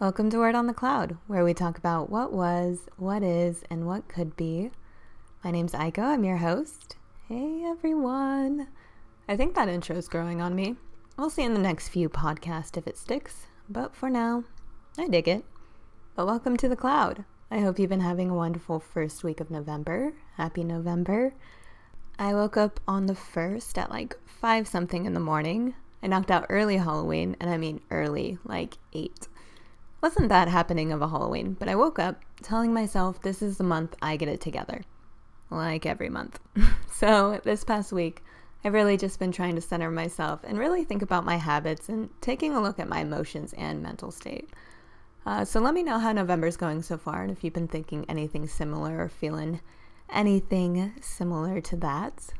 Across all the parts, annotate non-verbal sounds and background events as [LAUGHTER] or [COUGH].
Welcome to Word on the Cloud, where we talk about what was, what is, and what could be. My name's Aiko, I'm your host. Hey everyone. I think that intro is growing on me. We'll see in the next few podcasts if it sticks, but for now, I dig it. But welcome to the cloud. I hope you've been having a wonderful first week of November. Happy November. I woke up on the first at like 5 something in the morning. I knocked out early Halloween, and I mean early, like 8 wasn't that happening of a Halloween, but I woke up telling myself this is the month I get it together. Like every month. [LAUGHS] so this past week, I've really just been trying to center myself and really think about my habits and taking a look at my emotions and mental state. Uh, so let me know how November's going so far and if you've been thinking anything similar or feeling anything similar to that.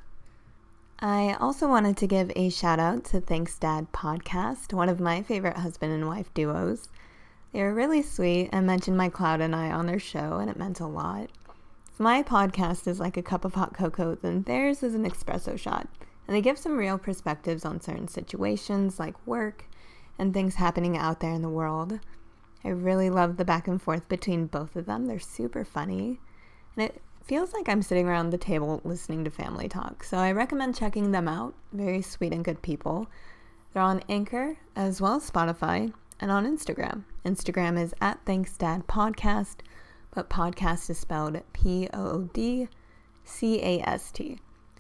I also wanted to give a shout out to Thanks Dad podcast, one of my favorite husband and wife duos. They were really sweet and mentioned my cloud and I on their show, and it meant a lot. My podcast is like a cup of hot cocoa, then theirs is an espresso shot, and they give some real perspectives on certain situations like work and things happening out there in the world. I really love the back and forth between both of them. They're super funny, and it feels like I'm sitting around the table listening to family talk. So I recommend checking them out. Very sweet and good people. They're on Anchor as well as Spotify and on Instagram. Instagram is at Thanks Dad Podcast, but podcast is spelled P O O D C A S T.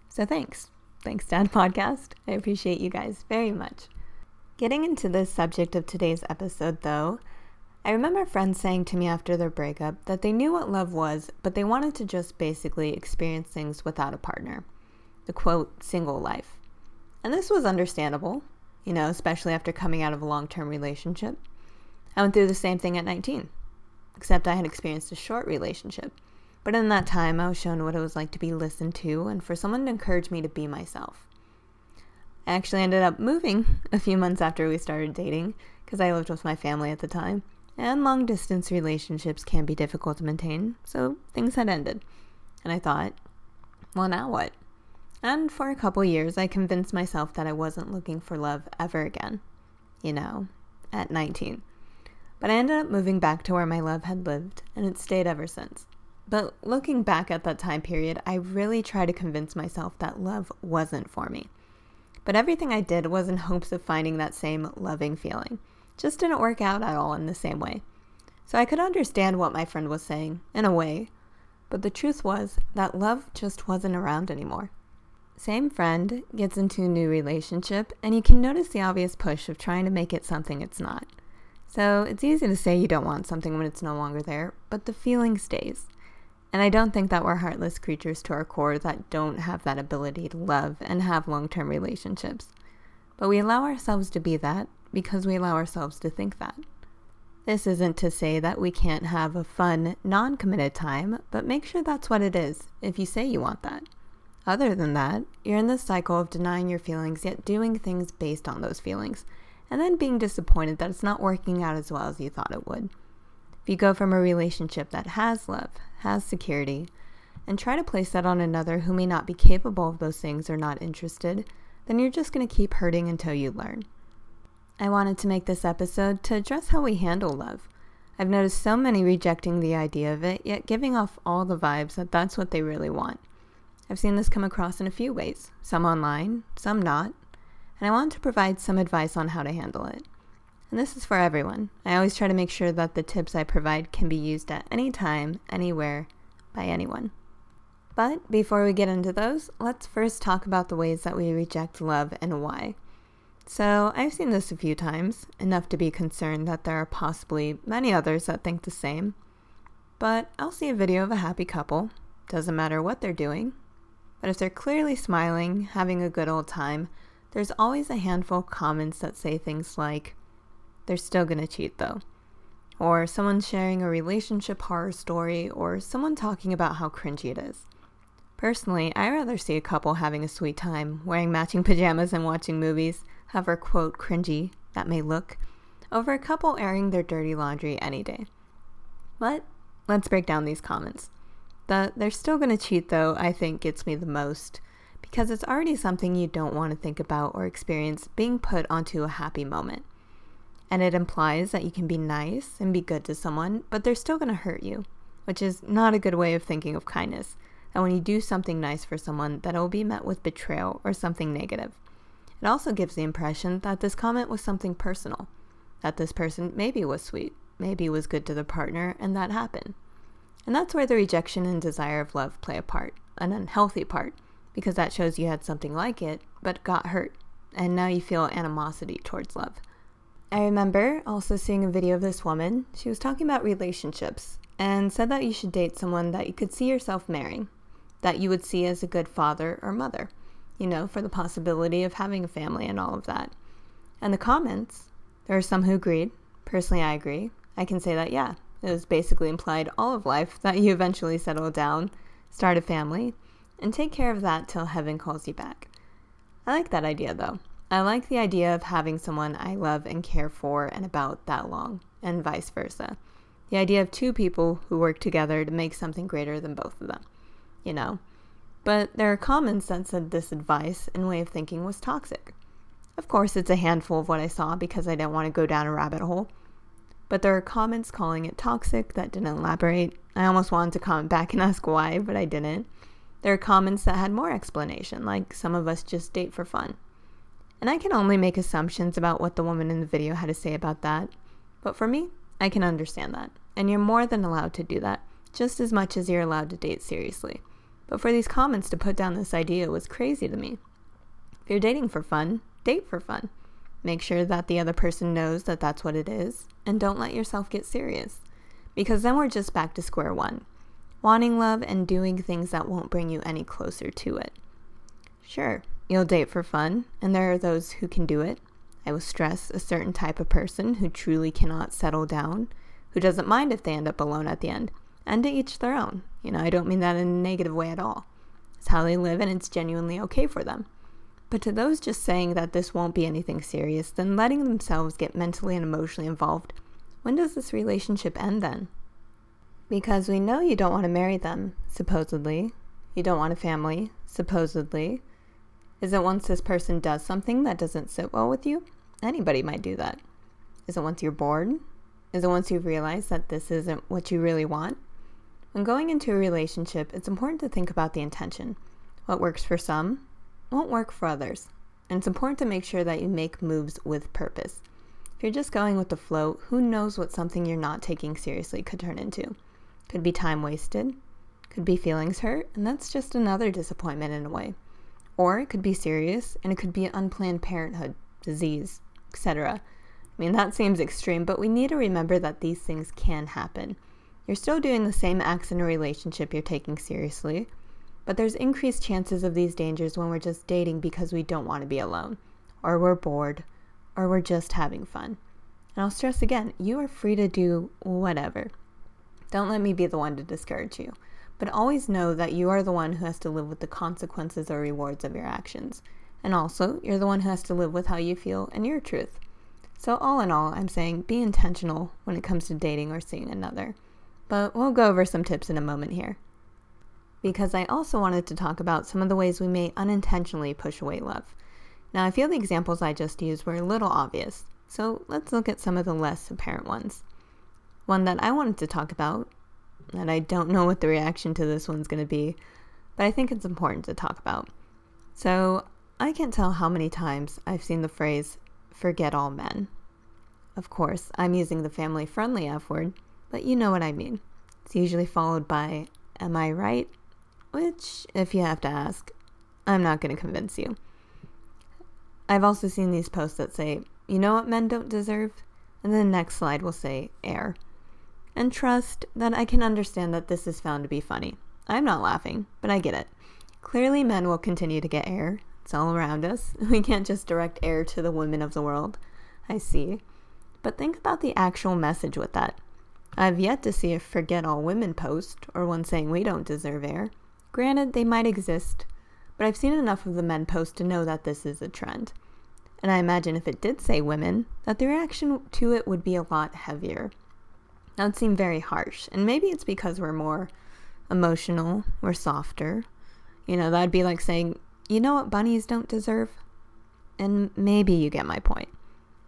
So thanks. Thanks, Dad Podcast. I appreciate you guys very much. Getting into the subject of today's episode, though, I remember friends saying to me after their breakup that they knew what love was, but they wanted to just basically experience things without a partner. The quote, single life. And this was understandable you know, especially after coming out of a long term relationship. I went through the same thing at 19, except I had experienced a short relationship. But in that time, I was shown what it was like to be listened to and for someone to encourage me to be myself. I actually ended up moving [LAUGHS] a few months after we started dating because I lived with my family at the time, and long distance relationships can be difficult to maintain, so things had ended. And I thought, well, now what? And for a couple years, I convinced myself that I wasn't looking for love ever again. You know, at 19. But I ended up moving back to where my love had lived, and it stayed ever since. But looking back at that time period, I really tried to convince myself that love wasn't for me. But everything I did was in hopes of finding that same loving feeling. Just didn't work out at all in the same way. So I could understand what my friend was saying, in a way. But the truth was that love just wasn't around anymore. Same friend gets into a new relationship, and you can notice the obvious push of trying to make it something it's not. So it's easy to say you don't want something when it's no longer there, but the feeling stays. And I don't think that we're heartless creatures to our core that don't have that ability to love and have long term relationships. But we allow ourselves to be that because we allow ourselves to think that. This isn't to say that we can't have a fun, non committed time, but make sure that's what it is if you say you want that. Other than that, you're in this cycle of denying your feelings yet doing things based on those feelings, and then being disappointed that it's not working out as well as you thought it would. If you go from a relationship that has love, has security, and try to place that on another who may not be capable of those things or not interested, then you're just going to keep hurting until you learn. I wanted to make this episode to address how we handle love. I've noticed so many rejecting the idea of it, yet giving off all the vibes that that's what they really want. I've seen this come across in a few ways, some online, some not, and I want to provide some advice on how to handle it. And this is for everyone. I always try to make sure that the tips I provide can be used at any time, anywhere, by anyone. But before we get into those, let's first talk about the ways that we reject love and why. So, I've seen this a few times, enough to be concerned that there are possibly many others that think the same. But I'll see a video of a happy couple, doesn't matter what they're doing, but if they're clearly smiling, having a good old time, there's always a handful of comments that say things like, they're still gonna cheat though. Or someone sharing a relationship horror story, or someone talking about how cringy it is. Personally, I rather see a couple having a sweet time, wearing matching pajamas and watching movies, however quote cringy that may look, over a couple airing their dirty laundry any day. But let's break down these comments. The they're still going to cheat, though, I think gets me the most because it's already something you don't want to think about or experience being put onto a happy moment. And it implies that you can be nice and be good to someone, but they're still going to hurt you, which is not a good way of thinking of kindness. And when you do something nice for someone, that it will be met with betrayal or something negative. It also gives the impression that this comment was something personal, that this person maybe was sweet, maybe was good to the partner, and that happened. And that's where the rejection and desire of love play a part, an unhealthy part, because that shows you had something like it, but got hurt, and now you feel animosity towards love. I remember also seeing a video of this woman. She was talking about relationships and said that you should date someone that you could see yourself marrying, that you would see as a good father or mother, you know, for the possibility of having a family and all of that. And the comments, there are some who agreed. Personally, I agree. I can say that, yeah, it was basically implied all of life that you eventually settle down, start a family, and take care of that till heaven calls you back. I like that idea though. I like the idea of having someone I love and care for and about that long, and vice versa. The idea of two people who work together to make something greater than both of them, you know? But there are comments that this advice and way of thinking was toxic. Of course, it's a handful of what I saw because I didn't want to go down a rabbit hole. But there are comments calling it toxic that didn't elaborate. I almost wanted to comment back and ask why, but I didn't. There are comments that had more explanation, like some of us just date for fun. And I can only make assumptions about what the woman in the video had to say about that. But for me, I can understand that. And you're more than allowed to do that, just as much as you're allowed to date seriously. But for these comments to put down this idea was crazy to me. If you're dating for fun, date for fun. Make sure that the other person knows that that's what it is, and don't let yourself get serious. Because then we're just back to square one wanting love and doing things that won't bring you any closer to it. Sure, you'll date for fun, and there are those who can do it. I will stress a certain type of person who truly cannot settle down, who doesn't mind if they end up alone at the end, and to each their own. You know, I don't mean that in a negative way at all. It's how they live, and it's genuinely okay for them. But to those just saying that this won't be anything serious, then letting themselves get mentally and emotionally involved, when does this relationship end then? Because we know you don't want to marry them, supposedly. You don't want a family, supposedly. Is it once this person does something that doesn't sit well with you? Anybody might do that. Is it once you're bored? Is it once you've realized that this isn't what you really want? When going into a relationship, it's important to think about the intention. What works for some won't work for others. And it's important to make sure that you make moves with purpose. If you're just going with the flow, who knows what something you're not taking seriously could turn into? Could be time wasted, could be feelings hurt, and that's just another disappointment in a way. Or it could be serious, and it could be unplanned parenthood, disease, etc. I mean, that seems extreme, but we need to remember that these things can happen. You're still doing the same acts in a relationship you're taking seriously, but there's increased chances of these dangers when we're just dating because we don't want to be alone, or we're bored, or we're just having fun. And I'll stress again, you are free to do whatever. Don't let me be the one to discourage you. But always know that you are the one who has to live with the consequences or rewards of your actions. And also, you're the one who has to live with how you feel and your truth. So, all in all, I'm saying be intentional when it comes to dating or seeing another. But we'll go over some tips in a moment here. Because I also wanted to talk about some of the ways we may unintentionally push away love. Now, I feel the examples I just used were a little obvious, so let's look at some of the less apparent ones. One that I wanted to talk about, and I don't know what the reaction to this one's going to be, but I think it's important to talk about. So, I can't tell how many times I've seen the phrase, forget all men. Of course, I'm using the family friendly F word, but you know what I mean. It's usually followed by, am I right? Which, if you have to ask, I'm not going to convince you. I've also seen these posts that say, you know what men don't deserve? And then the next slide will say, air and trust that I can understand that this is found to be funny. I'm not laughing, but I get it. Clearly, men will continue to get air. It's all around us. [LAUGHS] We can't just direct air to the women of the world. I see. But think about the actual message with that. I've yet to see a forget all women post or one saying we don't deserve air. Granted, they might exist, but I've seen enough of the men post to know that this is a trend. And I imagine if it did say women, that the reaction to it would be a lot heavier. That would seem very harsh. And maybe it's because we're more emotional, we're softer. You know, that'd be like saying, you know what bunnies don't deserve? And maybe you get my point.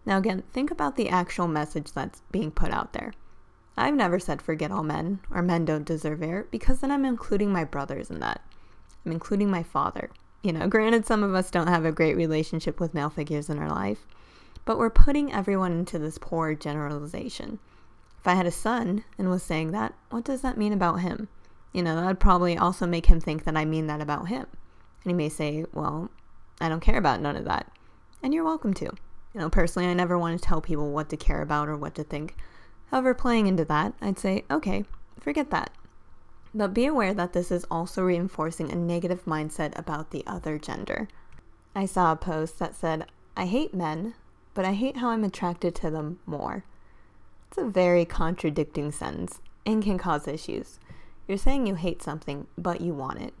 Now, again, think about the actual message that's being put out there. I've never said forget all men or men don't deserve air because then I'm including my brothers in that. I'm including my father. You know, granted, some of us don't have a great relationship with male figures in our life, but we're putting everyone into this poor generalization. If I had a son and was saying that, what does that mean about him? You know, that would probably also make him think that I mean that about him. And he may say, well, I don't care about none of that. And you're welcome to. You know, personally, I never want to tell people what to care about or what to think. However, playing into that, I'd say, okay, forget that. But be aware that this is also reinforcing a negative mindset about the other gender. I saw a post that said, I hate men, but I hate how I'm attracted to them more. It's a very contradicting sentence and can cause issues. You're saying you hate something, but you want it.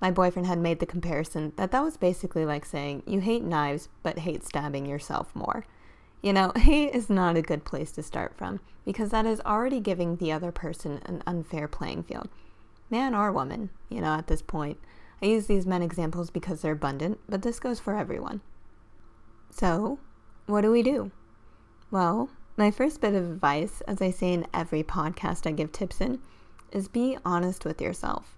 My boyfriend had made the comparison that that was basically like saying you hate knives but hate stabbing yourself more. You know, [LAUGHS] hate is not a good place to start from because that is already giving the other person an unfair playing field. Man or woman, you know, at this point. I use these men examples because they're abundant, but this goes for everyone. So, what do we do? Well, my first bit of advice, as I say in every podcast I give tips in, is be honest with yourself.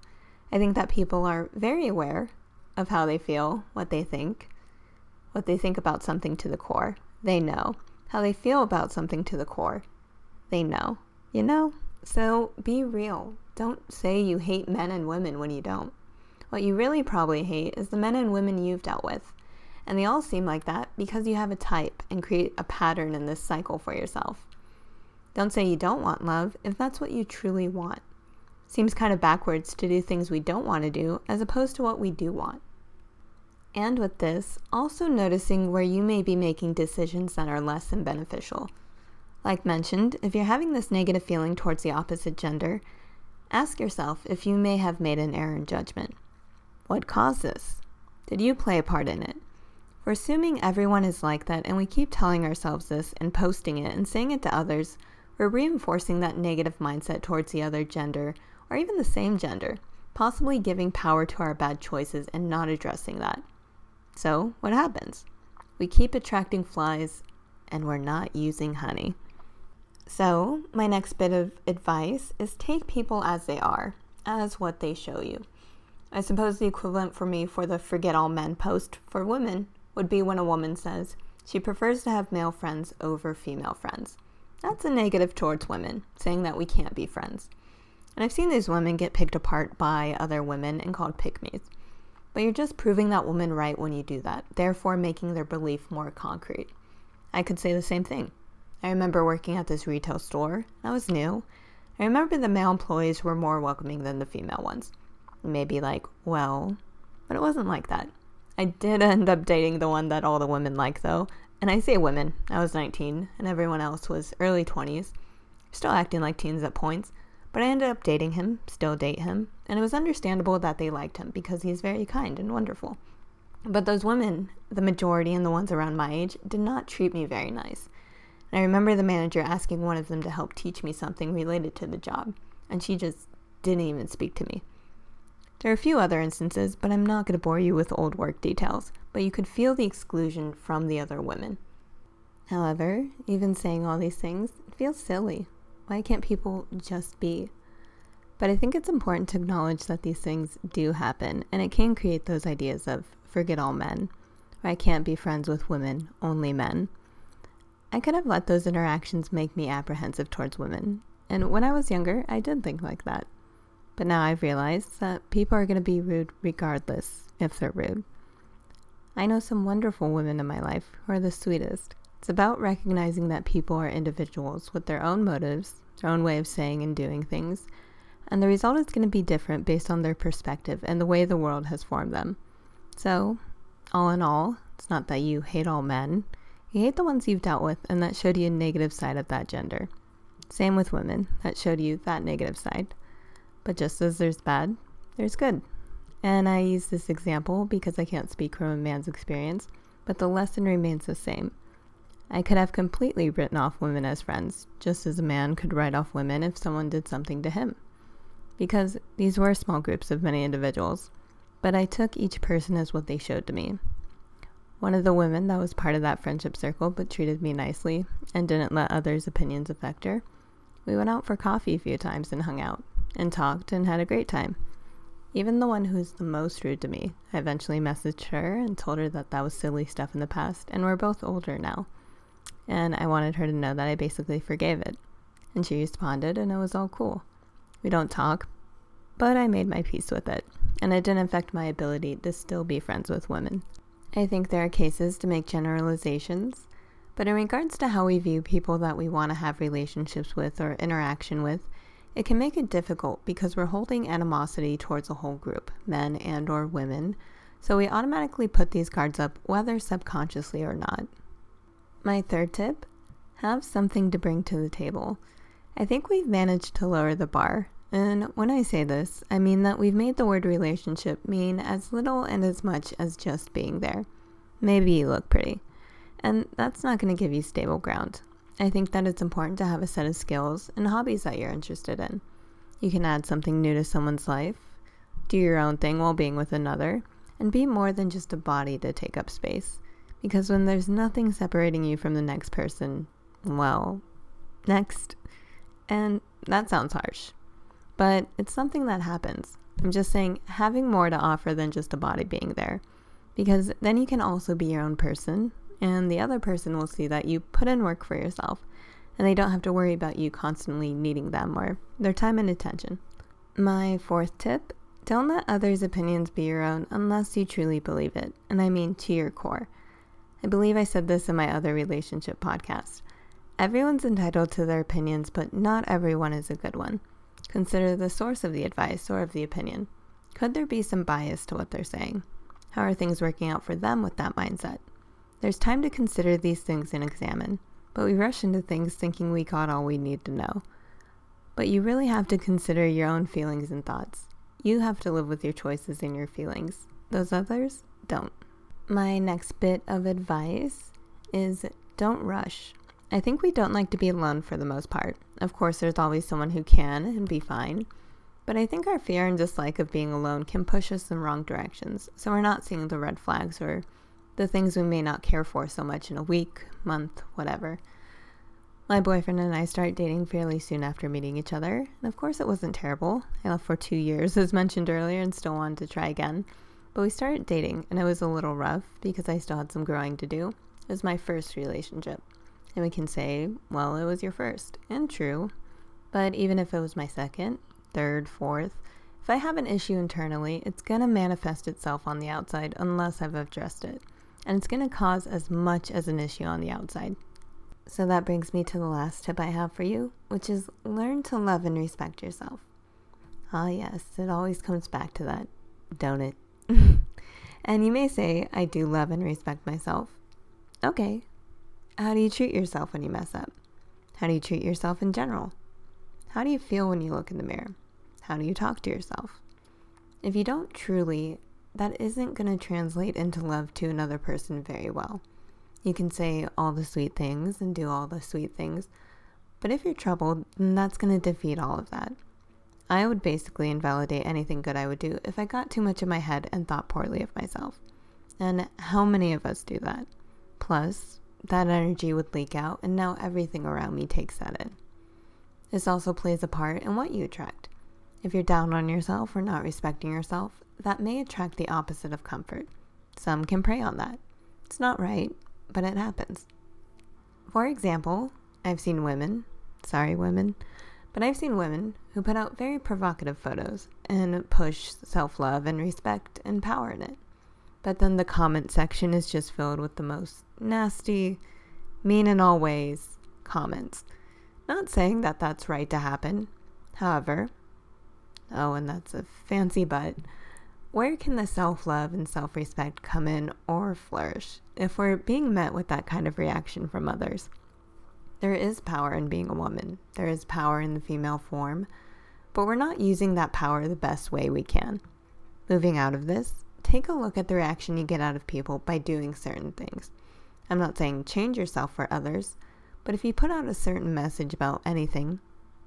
I think that people are very aware of how they feel, what they think, what they think about something to the core. They know. How they feel about something to the core. They know. You know? So be real. Don't say you hate men and women when you don't. What you really probably hate is the men and women you've dealt with. And they all seem like that because you have a type and create a pattern in this cycle for yourself. Don't say you don't want love if that's what you truly want. Seems kind of backwards to do things we don't want to do as opposed to what we do want. And with this, also noticing where you may be making decisions that are less than beneficial. Like mentioned, if you're having this negative feeling towards the opposite gender, ask yourself if you may have made an error in judgment. What caused this? Did you play a part in it? We're assuming everyone is like that, and we keep telling ourselves this and posting it and saying it to others, we're reinforcing that negative mindset towards the other gender or even the same gender, possibly giving power to our bad choices and not addressing that. So, what happens? We keep attracting flies and we're not using honey. So, my next bit of advice is take people as they are, as what they show you. I suppose the equivalent for me for the forget all men post for women would be when a woman says she prefers to have male friends over female friends. That's a negative towards women, saying that we can't be friends. And I've seen these women get picked apart by other women and called pick-mes. But you're just proving that woman right when you do that, therefore making their belief more concrete. I could say the same thing. I remember working at this retail store. I was new. I remember the male employees were more welcoming than the female ones. Maybe like, well, but it wasn't like that. I did end up dating the one that all the women like, though. And I say women. I was 19, and everyone else was early 20s. Still acting like teens at points. But I ended up dating him, still date him, and it was understandable that they liked him because he's very kind and wonderful. But those women, the majority and the ones around my age, did not treat me very nice. And I remember the manager asking one of them to help teach me something related to the job, and she just didn't even speak to me. There are a few other instances, but I'm not going to bore you with old work details, but you could feel the exclusion from the other women. However, even saying all these things, it feels silly. Why can't people just be? But I think it's important to acknowledge that these things do happen, and it can create those ideas of forget all men, or I can't be friends with women, only men. I could have let those interactions make me apprehensive towards women, and when I was younger, I did think like that. But now I've realized that people are going to be rude regardless if they're rude. I know some wonderful women in my life who are the sweetest, it's about recognizing that people are individuals with their own motives, their own way of saying and doing things, and the result is going to be different based on their perspective and the way the world has formed them. So, all in all, it's not that you hate all men. You hate the ones you've dealt with, and that showed you a negative side of that gender. Same with women, that showed you that negative side. But just as there's bad, there's good. And I use this example because I can't speak from a man's experience, but the lesson remains the same. I could have completely written off women as friends, just as a man could write off women if someone did something to him. Because these were small groups of many individuals, but I took each person as what they showed to me. One of the women that was part of that friendship circle but treated me nicely and didn't let others' opinions affect her. We went out for coffee a few times and hung out and talked and had a great time. Even the one who's the most rude to me, I eventually messaged her and told her that that was silly stuff in the past and we're both older now. And I wanted her to know that I basically forgave it. And she responded and it was all cool. We don't talk, but I made my peace with it, and it didn't affect my ability to still be friends with women. I think there are cases to make generalizations, but in regards to how we view people that we want to have relationships with or interaction with, it can make it difficult because we're holding animosity towards a whole group, men and or women, so we automatically put these cards up whether subconsciously or not. My third tip, have something to bring to the table. I think we've managed to lower the bar. And when I say this, I mean that we've made the word relationship mean as little and as much as just being there. Maybe you look pretty. And that's not going to give you stable ground. I think that it's important to have a set of skills and hobbies that you're interested in. You can add something new to someone's life, do your own thing while being with another, and be more than just a body to take up space. Because when there's nothing separating you from the next person, well, next. And that sounds harsh, but it's something that happens. I'm just saying having more to offer than just a body being there. Because then you can also be your own person and the other person will see that you put in work for yourself and they don't have to worry about you constantly needing them or their time and attention. My fourth tip don't let others' opinions be your own unless you truly believe it, and I mean to your core. I believe I said this in my other relationship podcast. Everyone's entitled to their opinions, but not everyone is a good one. Consider the source of the advice or of the opinion. Could there be some bias to what they're saying? How are things working out for them with that mindset? There's time to consider these things and examine, but we rush into things thinking we got all we need to know. But you really have to consider your own feelings and thoughts. You have to live with your choices and your feelings. Those others don't. My next bit of advice is don't rush. I think we don't like to be alone for the most part. Of course, there's always someone who can and be fine. But I think our fear and dislike of being alone can push us in wrong directions, so we're not seeing the red flags or the things we may not care for so much in a week, month, whatever. My boyfriend and I started dating fairly soon after meeting each other, and of course it wasn't terrible. I left for two years, [LAUGHS] as mentioned earlier, and still wanted to try again. But we started dating, and it was a little rough because I still had some growing to do. It was my first relationship. And we can say, well, it was your first, and true. But even if it was my second, third, fourth, if I have an issue internally, it's going to manifest itself on the outside unless I've addressed it and it's going to cause as much as an issue on the outside. So that brings me to the last tip I have for you, which is learn to love and respect yourself. Ah, yes, it always comes back to that, don't it? And you may say, I do love and respect myself. Okay, how do you treat yourself when you mess up? How do you treat yourself in general? How do you feel when you look in the mirror? How do you talk to yourself? If you don't truly that isn't going to translate into love to another person very well. You can say all the sweet things and do all the sweet things, but if you're troubled, then that's going to defeat all of that. I would basically invalidate anything good I would do if I got too much in my head and thought poorly of myself. And how many of us do that? Plus, that energy would leak out, and now everything around me takes that in. This also plays a part in what you attract. If you're down on yourself or not respecting yourself, that may attract the opposite of comfort. Some can prey on that. It's not right, but it happens. For example, I've seen women, sorry women, but I've seen women who put out very provocative photos and push self love and respect and power in it. But then the comment section is just filled with the most nasty, mean in all ways comments. Not saying that that's right to happen. However, oh, and that's a fancy but where can the self love and self respect come in or flourish if we're being met with that kind of reaction from others? There is power in being a woman, there is power in the female form, but we're not using that power the best way we can. Moving out of this, take a look at the reaction you get out of people by doing certain things. I'm not saying change yourself for others, but if you put out a certain message about anything,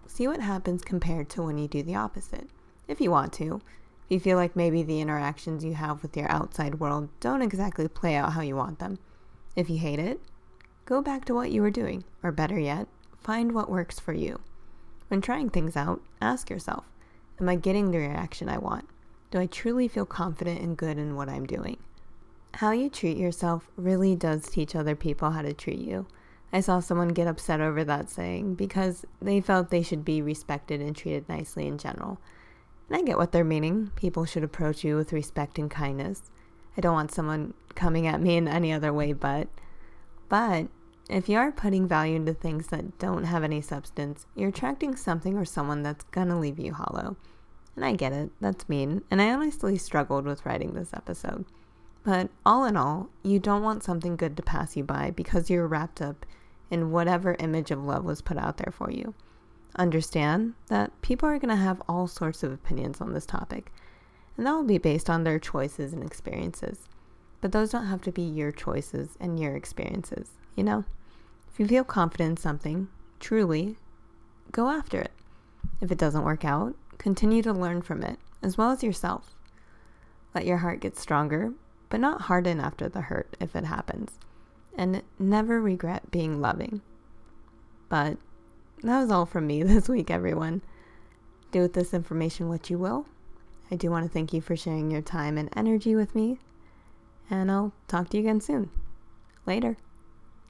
see what happens compared to when you do the opposite. If you want to, If you feel like maybe the interactions you have with your outside world don't exactly play out how you want them, if you hate it, go back to what you were doing, or better yet, find what works for you. When trying things out, ask yourself Am I getting the reaction I want? Do I truly feel confident and good in what I'm doing? How you treat yourself really does teach other people how to treat you. I saw someone get upset over that saying because they felt they should be respected and treated nicely in general. And I get what they're meaning. People should approach you with respect and kindness. I don't want someone coming at me in any other way but. But if you are putting value into things that don't have any substance, you're attracting something or someone that's gonna leave you hollow. And I get it, that's mean, and I honestly struggled with writing this episode. But all in all, you don't want something good to pass you by because you're wrapped up in whatever image of love was put out there for you. Understand that people are to have all sorts of opinions on this topic, and that will be based on their choices and experiences. But those don't have to be your choices and your experiences, you know? If you feel confident in something, truly, go after it. If it doesn't work out, continue to learn from it, as well as yourself. Let your heart get stronger, but not harden after the hurt if it happens. And never regret being loving. But that was all from me [LAUGHS] this week, everyone. Do with this information what you will. I do want to thank you for sharing your time and energy with me. And I'll talk to you again soon. Later.